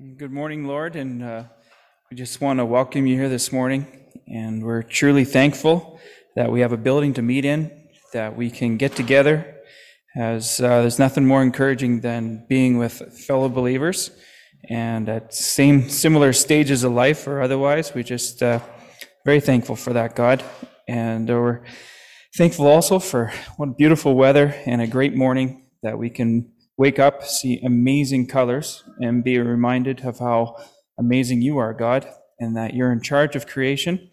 Good morning, Lord, and uh, we just want to welcome you here this morning. And we're truly thankful that we have a building to meet in, that we can get together. As uh, there's nothing more encouraging than being with fellow believers, and at same similar stages of life or otherwise. We just uh, very thankful for that, God, and we're thankful also for what beautiful weather and a great morning that we can wake up, see amazing colors, and be reminded of how amazing you are, God, and that you're in charge of creation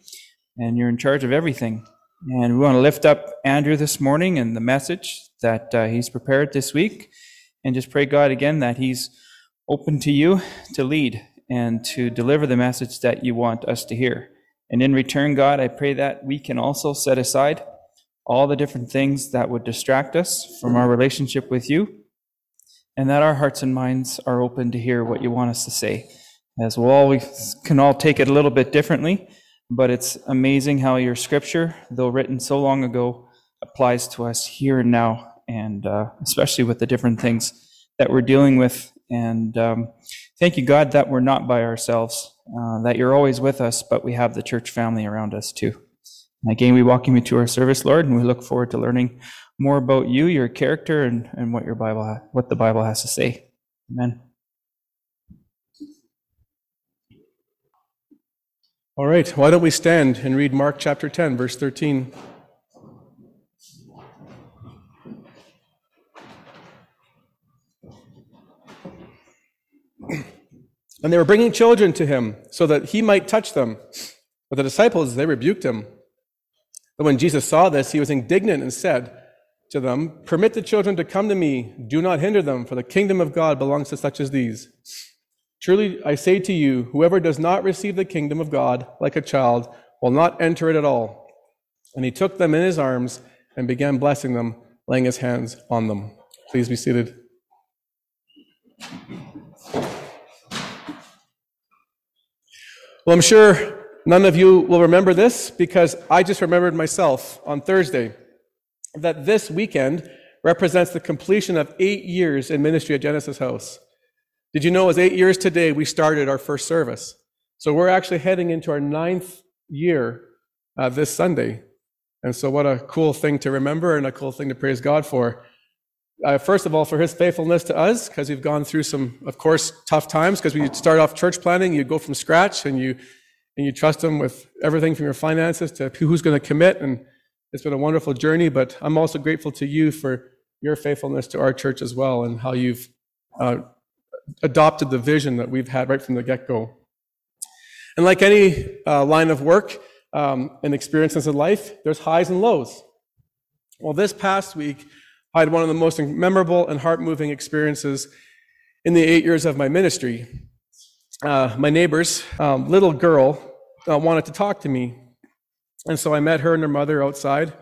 and you're in charge of everything. And we want to lift up Andrew this morning and the message that uh, he's prepared this week, and just pray, God, again, that he's open to you to lead and to deliver the message that you want us to hear. And in return, God, I pray that we can also set aside all the different things that would distract us from our relationship with you and that our hearts and minds are open to hear what you want us to say. As we'll always can all take it a little bit differently, but it's amazing how your scripture, though written so long ago, applies to us here and now, and uh, especially with the different things that we're dealing with. And um, thank you, God, that we're not by ourselves, uh, that you're always with us, but we have the church family around us too. And again, we welcome you to our service, Lord, and we look forward to learning more about you, your character, and, and what your Bible, what the Bible has to say. Amen. All right, why don't we stand and read Mark chapter 10, verse 13. And they were bringing children to him so that he might touch them. But the disciples, they rebuked him. But when Jesus saw this, he was indignant and said, to them, Permit the children to come to me. Do not hinder them, for the kingdom of God belongs to such as these. Truly, I say to you, whoever does not receive the kingdom of God like a child will not enter it at all. And he took them in his arms and began blessing them, laying his hands on them. Please be seated. Well, I'm sure none of you will remember this because I just remembered myself on Thursday that this weekend represents the completion of eight years in ministry at Genesis House. Did you know it was eight years today we started our first service? So we're actually heading into our ninth year uh, this Sunday. And so, what a cool thing to remember and a cool thing to praise God for. Uh, first of all, for his faithfulness to us, because we've gone through some, of course, tough times. Because we start off church planning, you go from scratch and you and you trust him with everything from your finances to who's going to commit and it's been a wonderful journey, but I'm also grateful to you for your faithfulness to our church as well and how you've uh, adopted the vision that we've had right from the get go. And like any uh, line of work um, and experiences in life, there's highs and lows. Well, this past week, I had one of the most memorable and heart moving experiences in the eight years of my ministry. Uh, my neighbor's um, little girl uh, wanted to talk to me and so I met her and her mother outside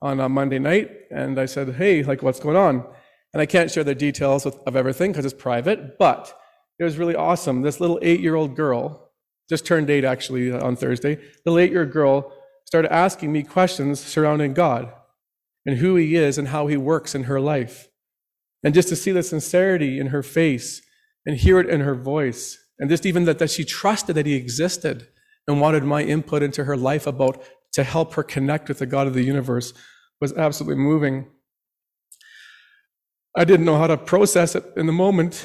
on a Monday night, and I said, Hey, like, what's going on? And I can't share the details of, everything because it's private, but it was really awesome. This little eight year old girl, just turned eight actually uh, on Thursday, little eight year old girl started asking me questions surrounding God and who He is and how He works in her life. And just to see the sincerity in her face and hear it in her voice, and just even that, that she trusted that He existed and wanted my input into her life about to help her connect with the God of the universe was absolutely moving. I didn't know how to process it in the moment,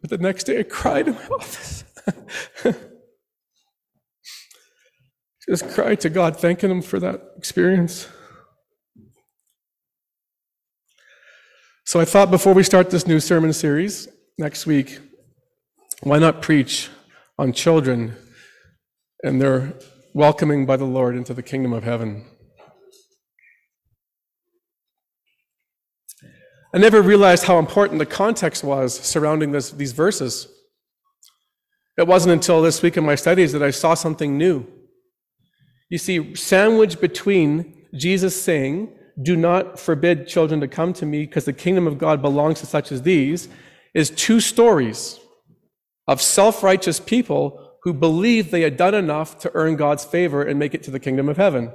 but the next day I cried in my office. Just cried to God, thanking Him for that experience. So I thought before we start this new sermon series next week, why not preach on children and their welcoming by the Lord into the kingdom of heaven. I never realized how important the context was surrounding this, these verses. It wasn't until this week in my studies that I saw something new. You see, sandwiched between Jesus saying, Do not forbid children to come to me because the kingdom of God belongs to such as these, is two stories of self righteous people who believed they had done enough to earn God's favor and make it to the kingdom of heaven.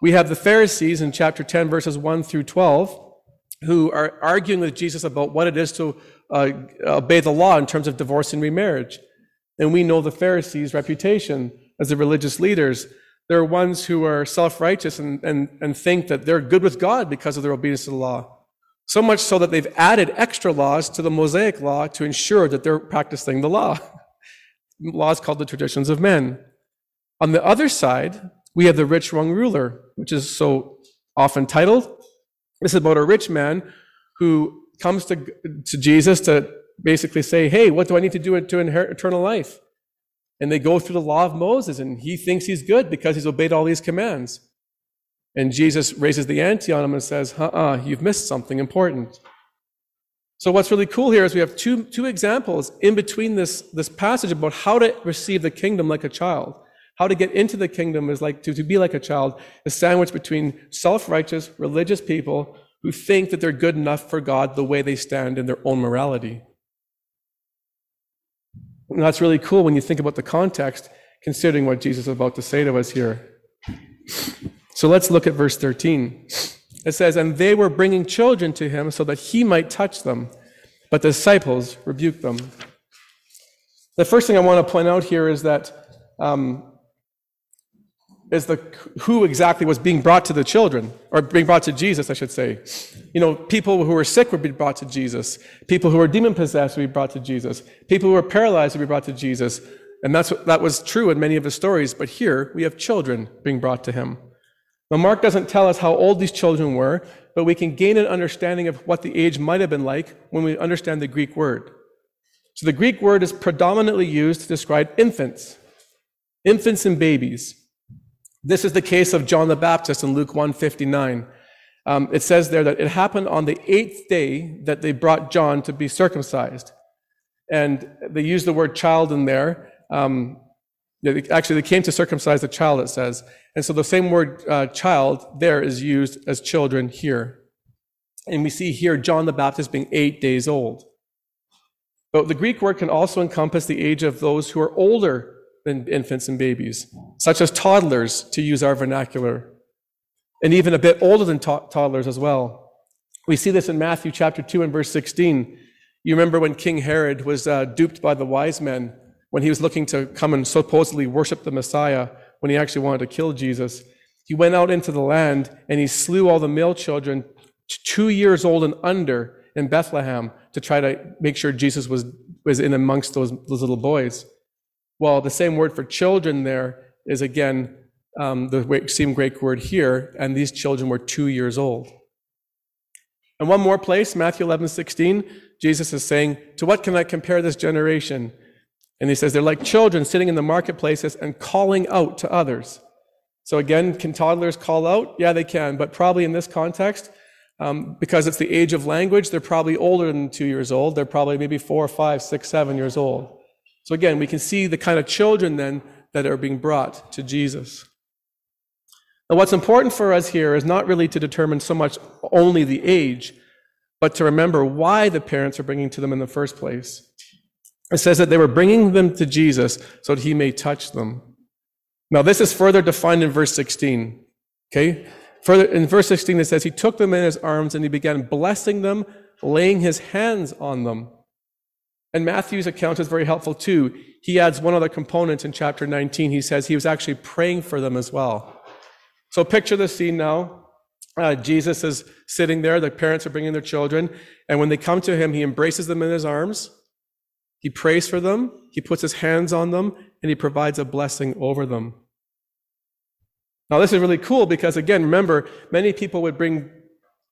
We have the Pharisees in chapter 10, verses 1 through 12, who are arguing with Jesus about what it is to uh, obey the law in terms of divorce and remarriage. And we know the Pharisees' reputation as the religious leaders. They're ones who are self righteous and, and, and think that they're good with God because of their obedience to the law. So much so that they've added extra laws to the Mosaic law to ensure that they're practicing the law. Laws called the traditions of men. On the other side, we have the rich young ruler, which is so often titled. This is about a rich man who comes to, to Jesus to basically say, Hey, what do I need to do to inherit eternal life? And they go through the law of Moses, and he thinks he's good because he's obeyed all these commands. And Jesus raises the ante on him and says, uh uh, you've missed something important. So what's really cool here is we have two, two examples in between this, this passage about how to receive the kingdom like a child. How to get into the kingdom is like to, to be like a child, a sandwich between self-righteous, religious people who think that they're good enough for God the way they stand in their own morality. And that's really cool when you think about the context, considering what Jesus is about to say to us here. So let's look at verse 13. It says, And they were bringing children to him so that he might touch them, but the disciples rebuked them. The first thing I want to point out here is that um, is the who exactly was being brought to the children, or being brought to Jesus, I should say. You know, people who were sick would be brought to Jesus. People who were demon possessed would be brought to Jesus. People who were paralyzed would be brought to Jesus. And that's what, that was true in many of the stories. But here we have children being brought to him. Now, Mark doesn't tell us how old these children were, but we can gain an understanding of what the age might have been like when we understand the Greek word. So the Greek word is predominantly used to describe infants, infants and babies. This is the case of John the Baptist in Luke 159. Um, it says there that it happened on the eighth day that they brought John to be circumcised. And they use the word child in there. Um, actually, they came to circumcise the child, it says. And so the same word uh, child there is used as children here. And we see here John the Baptist being eight days old. But the Greek word can also encompass the age of those who are older than infants and babies, such as toddlers, to use our vernacular, and even a bit older than to- toddlers as well. We see this in Matthew chapter 2 and verse 16. You remember when King Herod was uh, duped by the wise men when he was looking to come and supposedly worship the Messiah when he actually wanted to kill Jesus. He went out into the land and he slew all the male children two years old and under in Bethlehem to try to make sure Jesus was, was in amongst those, those little boys. Well, the same word for children there is again um, the same Greek word here, and these children were two years old. And one more place, Matthew 11, 16, Jesus is saying, To what can I compare this generation? And he says, They're like children sitting in the marketplaces and calling out to others. So again, can toddlers call out? Yeah, they can, but probably in this context, um, because it's the age of language, they're probably older than two years old. They're probably maybe four, five, six, seven years old. So again, we can see the kind of children then that are being brought to Jesus. Now, what's important for us here is not really to determine so much only the age, but to remember why the parents are bringing to them in the first place. It says that they were bringing them to Jesus so that he may touch them. Now, this is further defined in verse 16. Okay? Further, in verse 16, it says, He took them in his arms and he began blessing them, laying his hands on them. And Matthew's account is very helpful too. He adds one other component in chapter 19. He says he was actually praying for them as well. So picture the scene now. Uh, Jesus is sitting there. The parents are bringing their children. And when they come to him, he embraces them in his arms. He prays for them. He puts his hands on them and he provides a blessing over them. Now, this is really cool because, again, remember, many people would bring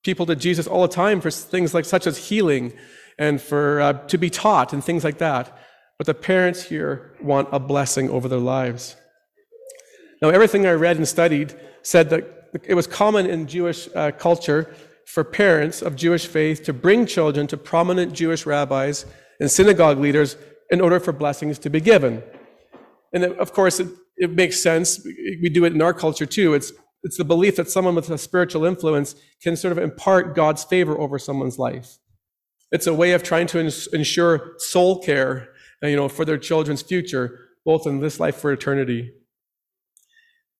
people to Jesus all the time for things like such as healing and for uh, to be taught and things like that. But the parents here want a blessing over their lives. Now, everything I read and studied said that it was common in Jewish uh, culture for parents of Jewish faith to bring children to prominent Jewish rabbis and synagogue leaders in order for blessings to be given. And of course, it, it makes sense. We do it in our culture too. It's, it's the belief that someone with a spiritual influence can sort of impart God's favor over someone's life. It's a way of trying to ensure soul care, uh, you know, for their children's future, both in this life for eternity.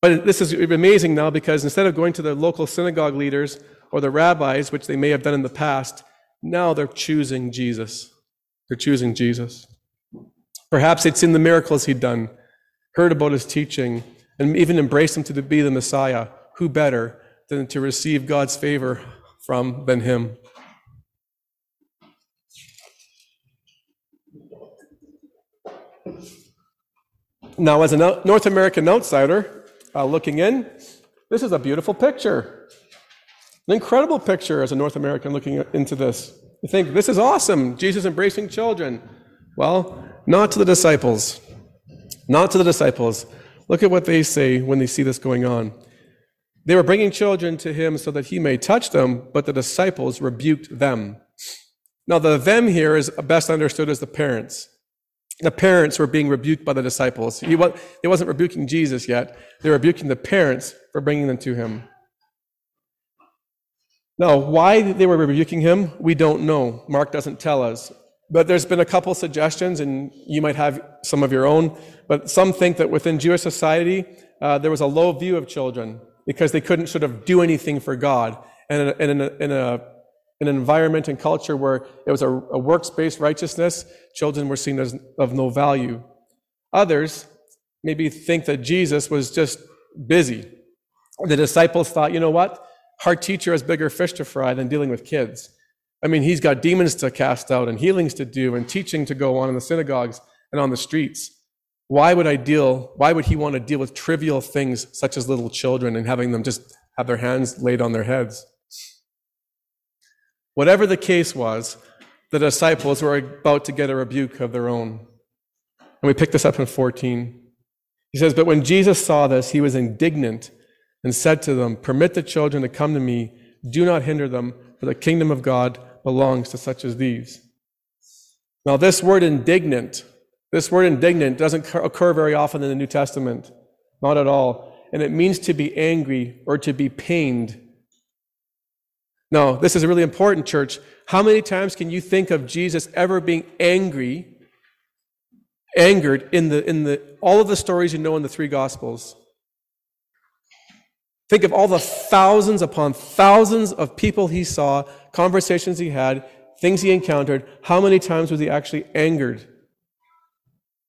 But this is amazing now because instead of going to the local synagogue leaders or the rabbis, which they may have done in the past, now they're choosing Jesus. Choosing Jesus. Perhaps they'd seen the miracles he'd done, heard about his teaching, and even embraced him to be the Messiah. Who better than to receive God's favor from than him? Now, as a North American outsider uh, looking in, this is a beautiful picture. An incredible picture as a North American looking into this. You think, this is awesome, Jesus embracing children. Well, not to the disciples. Not to the disciples. Look at what they say when they see this going on. They were bringing children to him so that he may touch them, but the disciples rebuked them. Now, the them here is best understood as the parents. The parents were being rebuked by the disciples. He, was, he wasn't rebuking Jesus yet. They were rebuking the parents for bringing them to him. Now, why they were rebuking him, we don't know. Mark doesn't tell us. But there's been a couple suggestions, and you might have some of your own. But some think that within Jewish society, uh, there was a low view of children because they couldn't sort of do anything for God. And in, a, in, a, in an environment and culture where it was a, a works-based righteousness, children were seen as of no value. Others maybe think that Jesus was just busy. The disciples thought, you know what? Our teacher has bigger fish to fry than dealing with kids. I mean, he's got demons to cast out and healings to do and teaching to go on in the synagogues and on the streets. Why would I deal, why would he want to deal with trivial things such as little children and having them just have their hands laid on their heads? Whatever the case was, the disciples were about to get a rebuke of their own. And we pick this up in 14. He says, But when Jesus saw this, he was indignant and said to them, Permit the children to come to me, do not hinder them, for the kingdom of God belongs to such as these. Now, this word indignant, this word indignant doesn't occur very often in the New Testament, not at all. And it means to be angry or to be pained no, this is really important, church. How many times can you think of Jesus ever being angry, angered in the in the all of the stories you know in the three gospels? Think of all the thousands upon thousands of people he saw, conversations he had, things he encountered. How many times was he actually angered?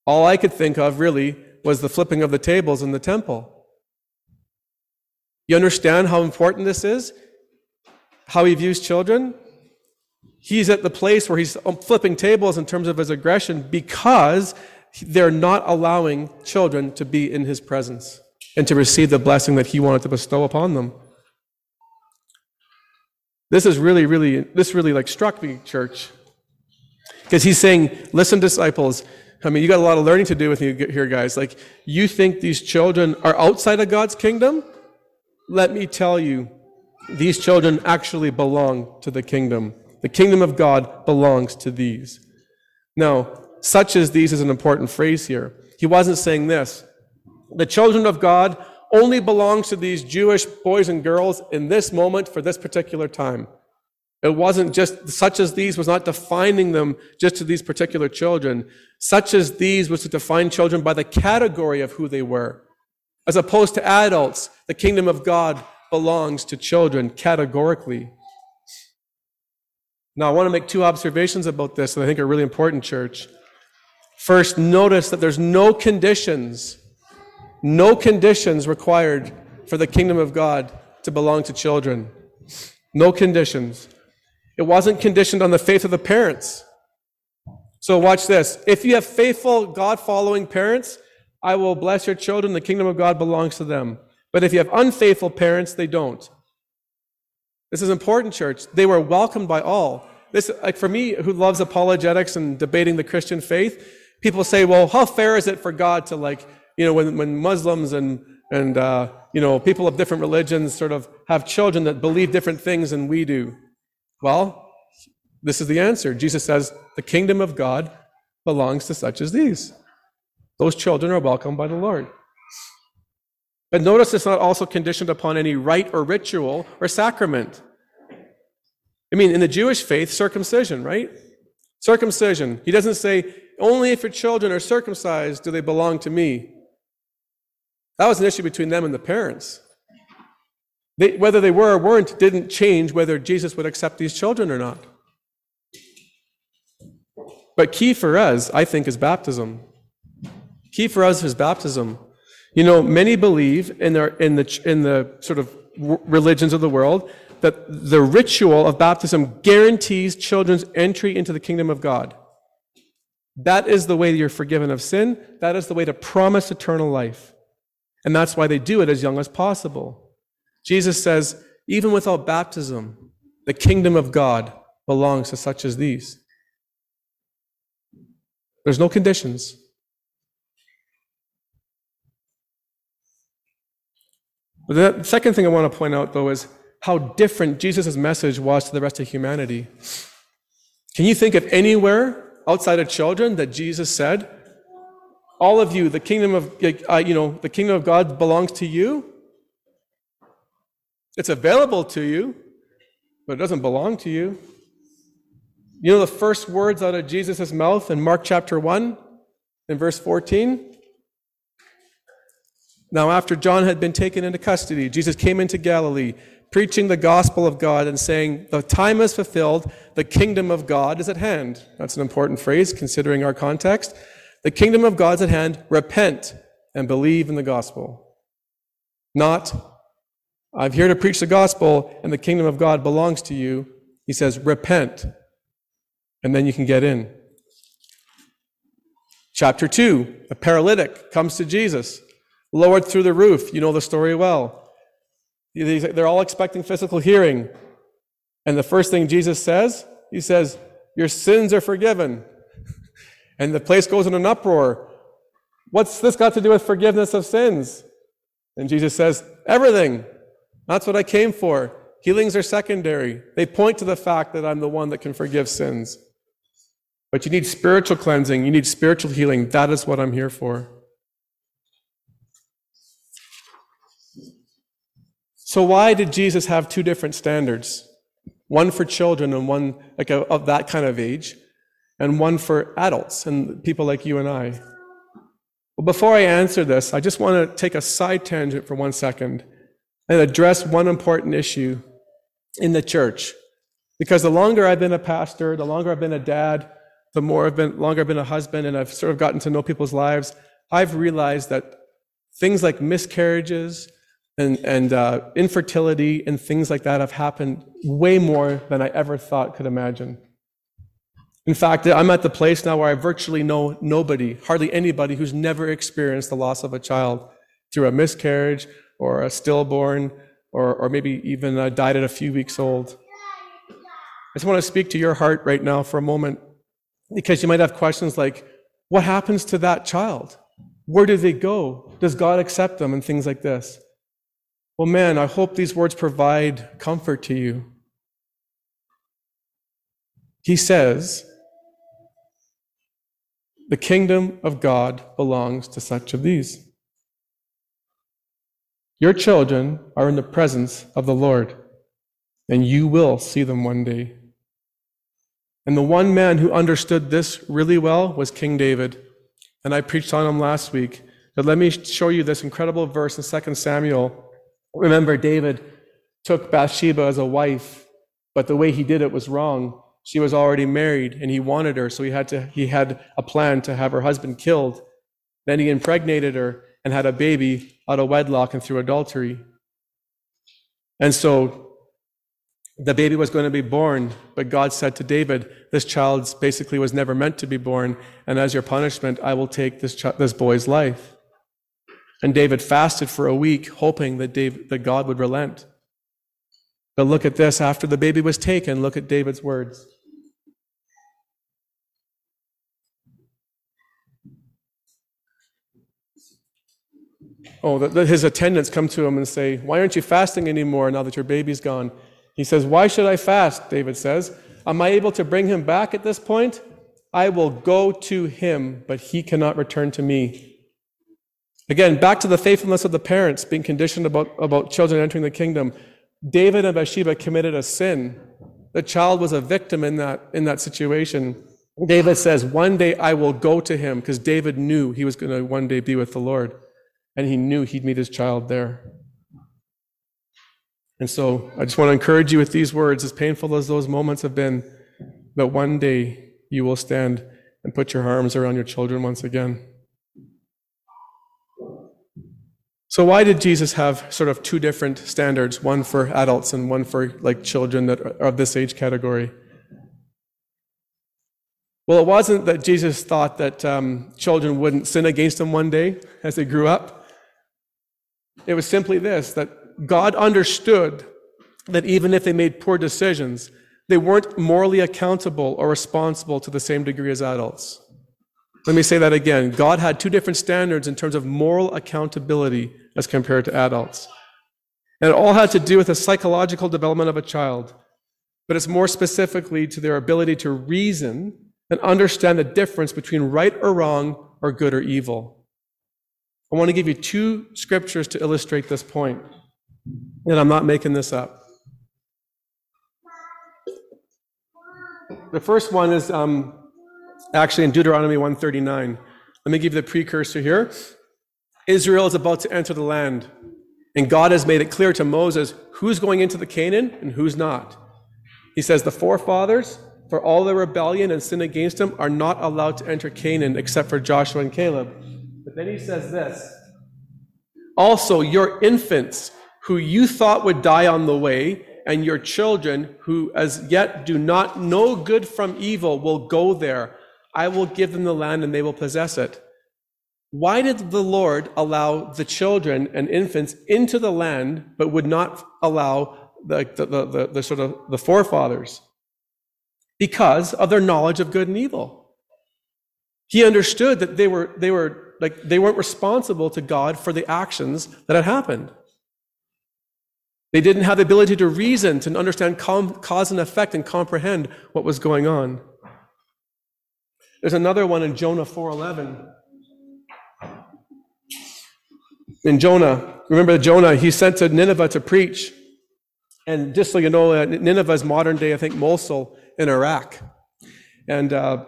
All I could think of really was the flipping of the tables in the temple. You understand how important this is? how he views children, he's at the place where he's flipping tables in terms of his aggression because they're not allowing children to be in his presence and to receive the blessing that he wanted to bestow upon them. This is really, really, this really like struck me, church. Because he's saying, listen, disciples, I mean, you got a lot of learning to do with you here, guys. Like, you think these children are outside of God's kingdom? Let me tell you, these children actually belong to the kingdom. The kingdom of God belongs to these. Now, such as these is an important phrase here. He wasn't saying this. The children of God only belongs to these Jewish boys and girls in this moment for this particular time. It wasn't just such as these was not defining them just to these particular children. Such as these was to define children by the category of who they were. As opposed to adults, the kingdom of God belongs to children categorically. Now, I want to make two observations about this that I think are really important, church. First, notice that there's no conditions, no conditions required for the kingdom of God to belong to children. No conditions. It wasn't conditioned on the faith of the parents. So, watch this. If you have faithful, God following parents, I will bless your children. The kingdom of God belongs to them. But if you have unfaithful parents, they don't. This is important, church. They were welcomed by all. This, like for me, who loves apologetics and debating the Christian faith, people say, well, how fair is it for God to like, you know, when, when Muslims and, and, uh, you know, people of different religions sort of have children that believe different things than we do? Well, this is the answer. Jesus says, the kingdom of God belongs to such as these. Those children are welcomed by the Lord. But notice it's not also conditioned upon any rite or ritual or sacrament. I mean, in the Jewish faith, circumcision, right? Circumcision. He doesn't say, only if your children are circumcised do they belong to me. That was an issue between them and the parents. They, whether they were or weren't didn't change whether Jesus would accept these children or not. But key for us, I think, is baptism. Key for us is baptism. You know, many believe in the, in the, in the sort of religions of the world that the ritual of baptism guarantees children's entry into the kingdom of God. That is the way you're forgiven of sin. That is the way to promise eternal life. And that's why they do it as young as possible. Jesus says, even without baptism, the kingdom of God belongs to such as these. There's no conditions. But the second thing I want to point out, though, is how different Jesus' message was to the rest of humanity. Can you think of anywhere outside of children that Jesus said, "All of you, the kingdom of uh, you know the kingdom of God belongs to you. It's available to you, but it doesn't belong to you." You know the first words out of Jesus' mouth in Mark chapter 1, in verse 14? Now, after John had been taken into custody, Jesus came into Galilee, preaching the gospel of God and saying, The time is fulfilled, the kingdom of God is at hand. That's an important phrase considering our context. The kingdom of God's at hand, repent and believe in the gospel. Not, I'm here to preach the gospel and the kingdom of God belongs to you. He says, repent, and then you can get in. Chapter 2, a paralytic comes to Jesus lowered through the roof. You know the story well. They're all expecting physical hearing. And the first thing Jesus says, he says, Your sins are forgiven. And the place goes in an uproar. What's this got to do with forgiveness of sins? And Jesus says, Everything. That's what I came for. Healings are secondary. They point to the fact that I'm the one that can forgive sins. But you need spiritual cleansing, you need spiritual healing. That is what I'm here for. So, why did Jesus have two different standards? One for children and one like of that kind of age, and one for adults and people like you and I. Well, before I answer this, I just want to take a side tangent for one second and address one important issue in the church. Because the longer I've been a pastor, the longer I've been a dad, the more I've been, longer I've been a husband, and I've sort of gotten to know people's lives, I've realized that things like miscarriages and, and uh, infertility and things like that have happened way more than I ever thought could imagine. In fact, I'm at the place now where I virtually know nobody, hardly anybody, who's never experienced the loss of a child through a miscarriage or a stillborn or, or maybe even uh, died at a few weeks old. I just want to speak to your heart right now for a moment because you might have questions like, what happens to that child? Where do they go? Does God accept them? And things like this. Well, man, I hope these words provide comfort to you. He says, The kingdom of God belongs to such of these. Your children are in the presence of the Lord, and you will see them one day. And the one man who understood this really well was King David. And I preached on him last week. But let me show you this incredible verse in 2 Samuel Remember, David took Bathsheba as a wife, but the way he did it was wrong. She was already married and he wanted her, so he had to he had a plan to have her husband killed. Then he impregnated her and had a baby out of wedlock and through adultery. And so the baby was going to be born, but God said to David, This child basically was never meant to be born, and as your punishment, I will take this, ch- this boy's life. And David fasted for a week, hoping that, David, that God would relent. But look at this after the baby was taken, look at David's words. Oh, the, his attendants come to him and say, Why aren't you fasting anymore now that your baby's gone? He says, Why should I fast? David says. Am I able to bring him back at this point? I will go to him, but he cannot return to me. Again, back to the faithfulness of the parents being conditioned about, about children entering the kingdom. David and Bathsheba committed a sin. The child was a victim in that, in that situation. David says, One day I will go to him, because David knew he was going to one day be with the Lord. And he knew he'd meet his child there. And so I just want to encourage you with these words, as painful as those moments have been, that one day you will stand and put your arms around your children once again. So why did Jesus have sort of two different standards, one for adults and one for like children that are of this age category? Well, it wasn't that Jesus thought that um, children wouldn't sin against him one day as they grew up. It was simply this that God understood that even if they made poor decisions, they weren't morally accountable or responsible to the same degree as adults. Let me say that again. God had two different standards in terms of moral accountability as compared to adults. And it all had to do with the psychological development of a child, but it's more specifically to their ability to reason and understand the difference between right or wrong or good or evil. I want to give you two scriptures to illustrate this point, and I'm not making this up. The first one is um, actually in Deuteronomy 139. Let me give you the precursor here. Israel is about to enter the land, and God has made it clear to Moses who's going into the Canaan and who's not. He says the forefathers, for all their rebellion and sin against him, are not allowed to enter Canaan except for Joshua and Caleb. But then he says this Also, your infants, who you thought would die on the way, and your children, who as yet do not know good from evil, will go there. I will give them the land and they will possess it. Why did the Lord allow the children and infants into the land, but would not allow the, the, the, the, sort of the forefathers? Because of their knowledge of good and evil. He understood that they were, they were like they weren't responsible to God for the actions that had happened. They didn't have the ability to reason, to understand cause and effect, and comprehend what was going on. There's another one in Jonah 4:11. In Jonah, remember Jonah, he sent to Nineveh to preach. And just so you know, uh, Nineveh is modern day, I think, Mosul in Iraq. And uh,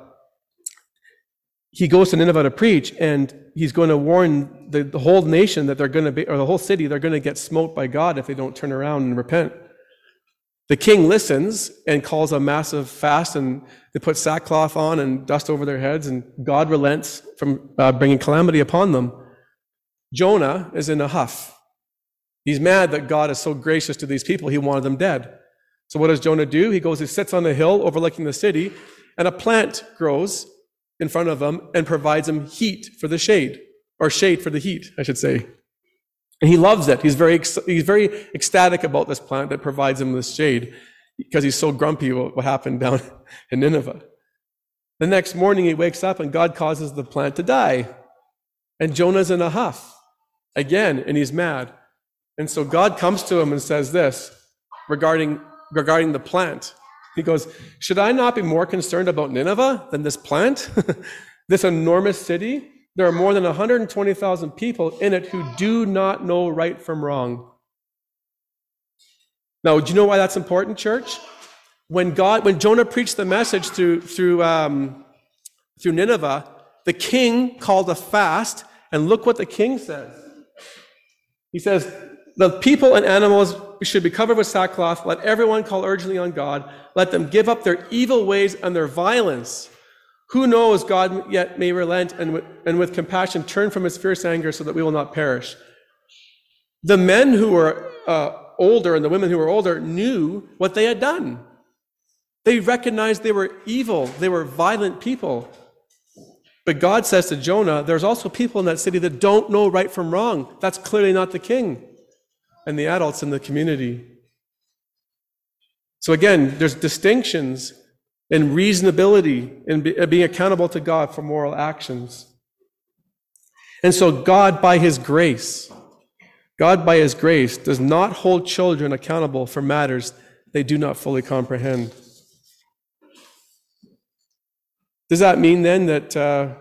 he goes to Nineveh to preach, and he's going to warn the, the whole nation that they're going to be, or the whole city, they're going to get smote by God if they don't turn around and repent. The king listens and calls a massive fast, and they put sackcloth on and dust over their heads, and God relents from uh, bringing calamity upon them. Jonah is in a huff. He's mad that God is so gracious to these people, he wanted them dead. So, what does Jonah do? He goes, he sits on a hill overlooking the city, and a plant grows in front of him and provides him heat for the shade, or shade for the heat, I should say. And he loves it. He's very, he's very ecstatic about this plant that provides him this shade because he's so grumpy about what happened down in Nineveh. The next morning he wakes up and God causes the plant to die. And Jonah's in a huff again, and he's mad. And so God comes to him and says this regarding, regarding the plant. He goes, Should I not be more concerned about Nineveh than this plant? this enormous city? There are more than 120,000 people in it who do not know right from wrong. Now, do you know why that's important, church? When God, when Jonah preached the message through, through, um, through Nineveh, the king called a fast, and look what the king says. He says, The people and animals should be covered with sackcloth. Let everyone call urgently on God. Let them give up their evil ways and their violence. Who knows, God yet may relent and and with compassion turn from his fierce anger so that we will not perish. The men who were uh, older and the women who were older knew what they had done. They recognized they were evil, they were violent people. But God says to Jonah, there's also people in that city that don't know right from wrong. That's clearly not the king and the adults in the community. So again, there's distinctions in reasonability in being accountable to God for moral actions. And so God, by his grace, God, by his grace, does not hold children accountable for matters they do not fully comprehend. Does that mean then that uh,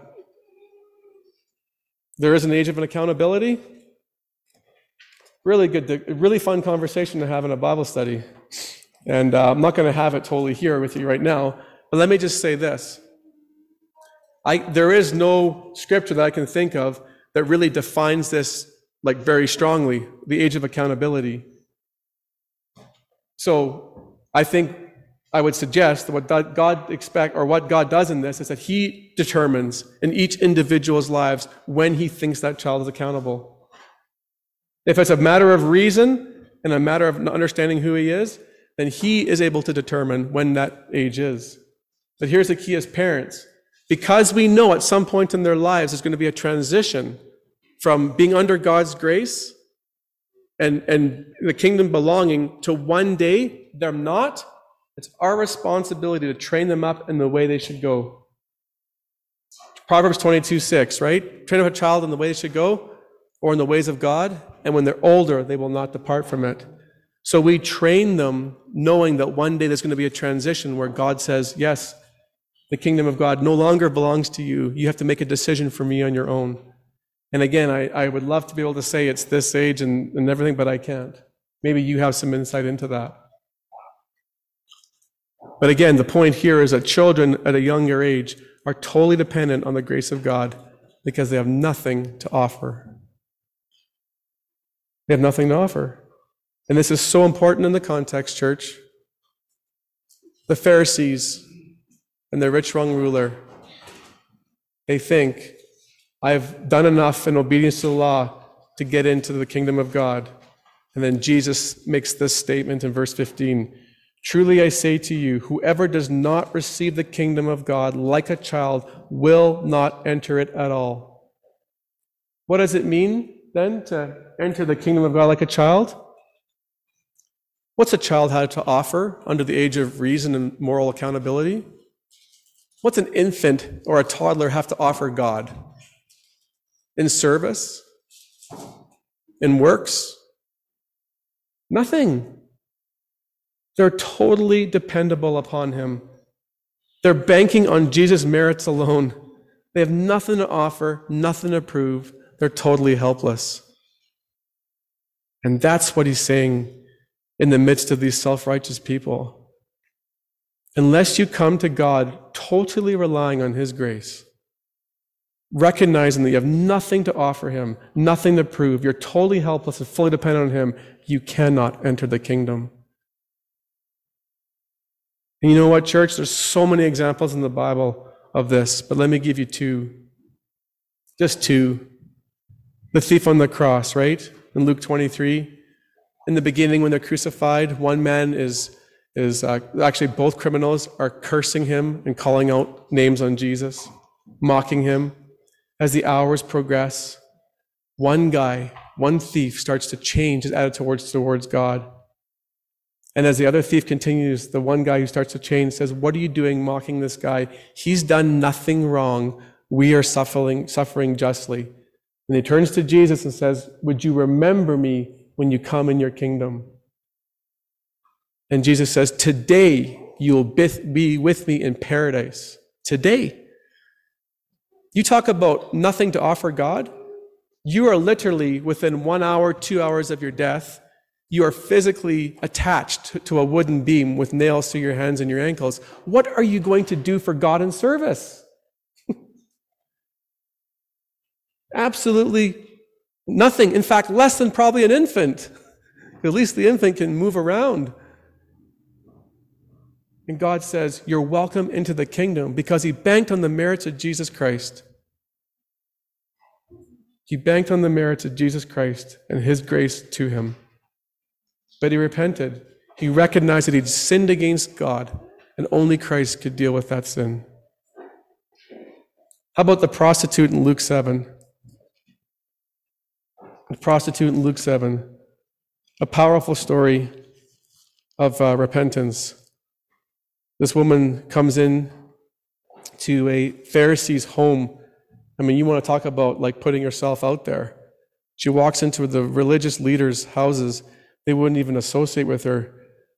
there is an age of an accountability? Really good, really fun conversation to have in a Bible study. And uh, I'm not going to have it totally here with you right now, but let me just say this. I, there is no scripture that I can think of that really defines this like very strongly, the age of accountability. So I think I would suggest that what God expect or what God does in this is that He determines in each individual's lives when He thinks that child is accountable. If it's a matter of reason and a matter of understanding who He is, then He is able to determine when that age is. But here's the key as parents. Because we know at some point in their lives there's going to be a transition from being under God's grace and, and the kingdom belonging to one day they're not, it's our responsibility to train them up in the way they should go. Proverbs 22 6, right? Train up a child in the way they should go or in the ways of God, and when they're older, they will not depart from it. So we train them knowing that one day there's going to be a transition where God says, Yes, the kingdom of God no longer belongs to you. You have to make a decision for me on your own. And again, I, I would love to be able to say it's this age and, and everything, but I can't. Maybe you have some insight into that. But again, the point here is that children at a younger age are totally dependent on the grace of God because they have nothing to offer. They have nothing to offer. And this is so important in the context, church. The Pharisees and their rich young ruler, they think, I've done enough in obedience to the law to get into the kingdom of God. And then Jesus makes this statement in verse 15 Truly I say to you, whoever does not receive the kingdom of God like a child will not enter it at all. What does it mean then to enter the kingdom of God like a child? What's a child had to offer under the age of reason and moral accountability? What's an infant or a toddler have to offer God? In service? In works? Nothing. They're totally dependable upon Him. They're banking on Jesus' merits alone. They have nothing to offer, nothing to prove. They're totally helpless. And that's what He's saying in the midst of these self righteous people. Unless you come to God totally relying on His grace, recognizing that you have nothing to offer Him, nothing to prove, you're totally helpless and fully dependent on Him, you cannot enter the kingdom. And you know what, church? There's so many examples in the Bible of this, but let me give you two. Just two. The thief on the cross, right? In Luke 23. In the beginning, when they're crucified, one man is, is uh, actually both criminals are cursing him and calling out names on Jesus, mocking him. As the hours progress, one guy, one thief starts to change his attitude towards, towards God. And as the other thief continues, the one guy who starts to change says, What are you doing mocking this guy? He's done nothing wrong. We are suffering, suffering justly. And he turns to Jesus and says, Would you remember me when you come in your kingdom? And Jesus says, Today you will be with me in paradise. Today. You talk about nothing to offer God. You are literally within one hour, two hours of your death. You are physically attached to a wooden beam with nails to your hands and your ankles. What are you going to do for God in service? Absolutely nothing. In fact, less than probably an infant. At least the infant can move around. And God says, You're welcome into the kingdom because He banked on the merits of Jesus Christ. He banked on the merits of Jesus Christ and His grace to him. But he repented. He recognized that he'd sinned against God, and only Christ could deal with that sin. How about the prostitute in Luke 7? Prostitute in Luke 7. A powerful story of uh, repentance. This woman comes in to a Pharisee's home. I mean, you want to talk about like putting yourself out there. She walks into the religious leaders' houses. They wouldn't even associate with her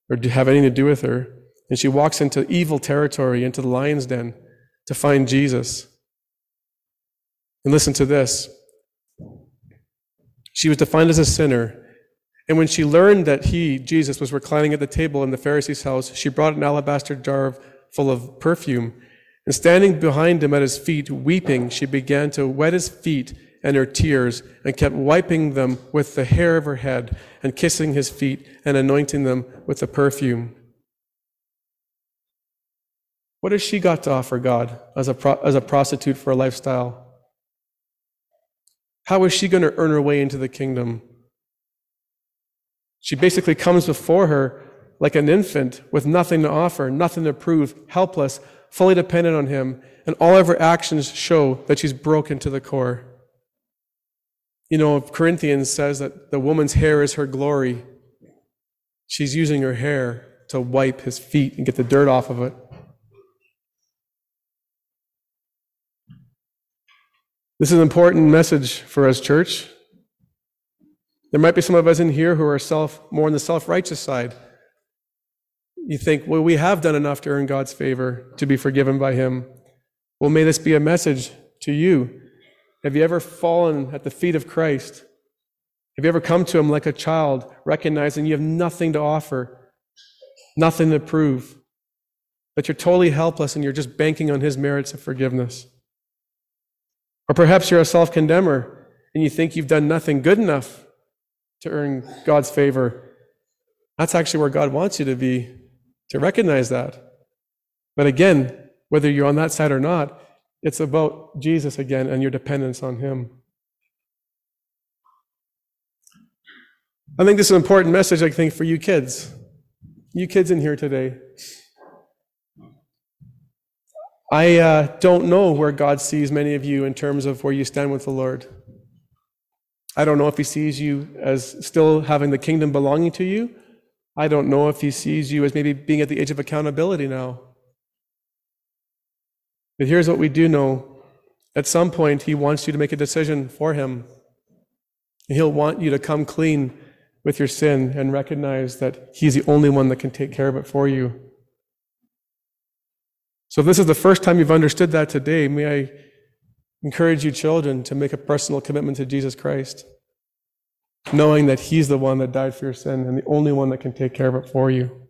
or have anything to do with her. And she walks into evil territory, into the lion's den, to find Jesus. And listen to this. She was defined as a sinner. And when she learned that he, Jesus, was reclining at the table in the Pharisee's house, she brought an alabaster jar full of perfume. And standing behind him at his feet, weeping, she began to wet his feet and her tears, and kept wiping them with the hair of her head, and kissing his feet, and anointing them with the perfume. What has she got to offer God as a, pro- as a prostitute for a lifestyle? How is she going to earn her way into the kingdom? She basically comes before her like an infant with nothing to offer, nothing to prove, helpless, fully dependent on him, and all of her actions show that she's broken to the core. You know, Corinthians says that the woman's hair is her glory. She's using her hair to wipe his feet and get the dirt off of it. This is an important message for us, church. There might be some of us in here who are self more on the self-righteous side. You think, well, we have done enough to earn God's favor, to be forgiven by Him. Well, may this be a message to you. Have you ever fallen at the feet of Christ? Have you ever come to Him like a child, recognizing you have nothing to offer, nothing to prove, that you're totally helpless and you're just banking on His merits of forgiveness? Or perhaps you're a self condemner and you think you've done nothing good enough to earn God's favor. That's actually where God wants you to be, to recognize that. But again, whether you're on that side or not, it's about Jesus again and your dependence on Him. I think this is an important message, I think, for you kids. You kids in here today. I uh, don't know where God sees many of you in terms of where you stand with the Lord. I don't know if He sees you as still having the kingdom belonging to you. I don't know if He sees you as maybe being at the age of accountability now. But here's what we do know at some point, He wants you to make a decision for Him. He'll want you to come clean with your sin and recognize that He's the only one that can take care of it for you. So, if this is the first time you've understood that today, may I encourage you, children, to make a personal commitment to Jesus Christ, knowing that He's the one that died for your sin and the only one that can take care of it for you.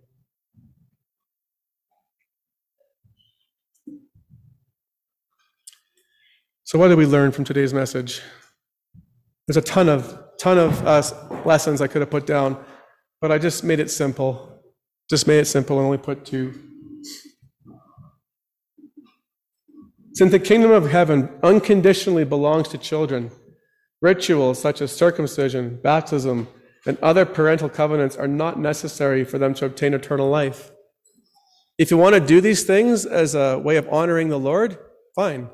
So, what did we learn from today's message? There's a ton of ton of uh, lessons I could have put down, but I just made it simple. Just made it simple and only put two. Since the kingdom of heaven unconditionally belongs to children, rituals such as circumcision, baptism, and other parental covenants are not necessary for them to obtain eternal life. If you want to do these things as a way of honoring the Lord, fine.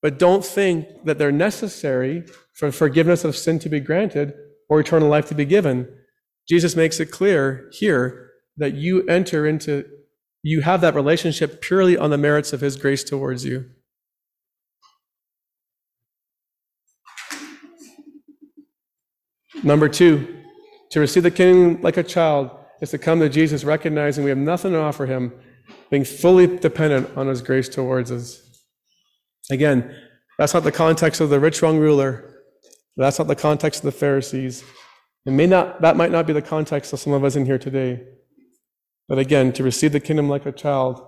But don't think that they're necessary for forgiveness of sin to be granted or eternal life to be given. Jesus makes it clear here that you enter into you have that relationship purely on the merits of His grace towards you. Number two, to receive the kingdom like a child is to come to Jesus recognizing we have nothing to offer Him, being fully dependent on His grace towards us. Again, that's not the context of the rich young ruler. That's not the context of the Pharisees. It may not, that might not be the context of some of us in here today. But again, to receive the kingdom like a child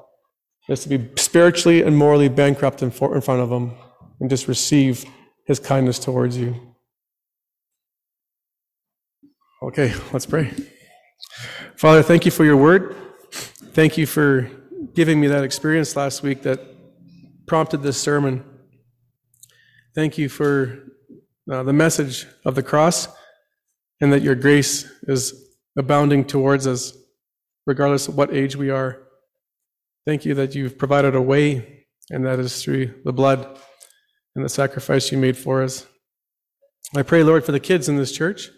is to be spiritually and morally bankrupt in, front of Him and just receive His kindness towards you. Okay, let's pray. Father, thank you for your word. Thank you for giving me that experience last week that prompted this sermon. Thank you for uh, the message of the cross and that your grace is abounding towards us regardless of what age we are. Thank you that you've provided a way, and that is through the blood and the sacrifice you made for us. I pray, Lord, for the kids in this church.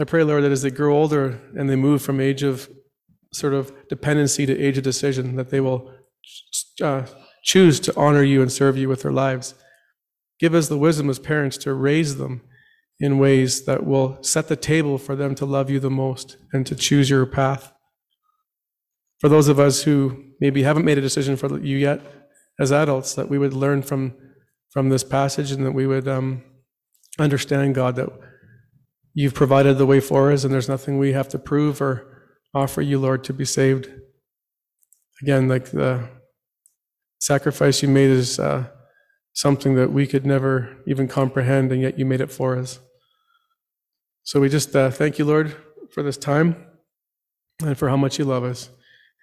I pray, Lord, that as they grow older and they move from age of sort of dependency to age of decision, that they will uh, choose to honor you and serve you with their lives. Give us the wisdom as parents to raise them in ways that will set the table for them to love you the most and to choose your path. For those of us who maybe haven't made a decision for you yet as adults, that we would learn from, from this passage and that we would um, understand, God, that you've provided the way for us and there's nothing we have to prove or offer you, Lord, to be saved. Again, like the sacrifice you made is uh, something that we could never even comprehend, and yet you made it for us. So we just uh, thank you, Lord, for this time and for how much you love us.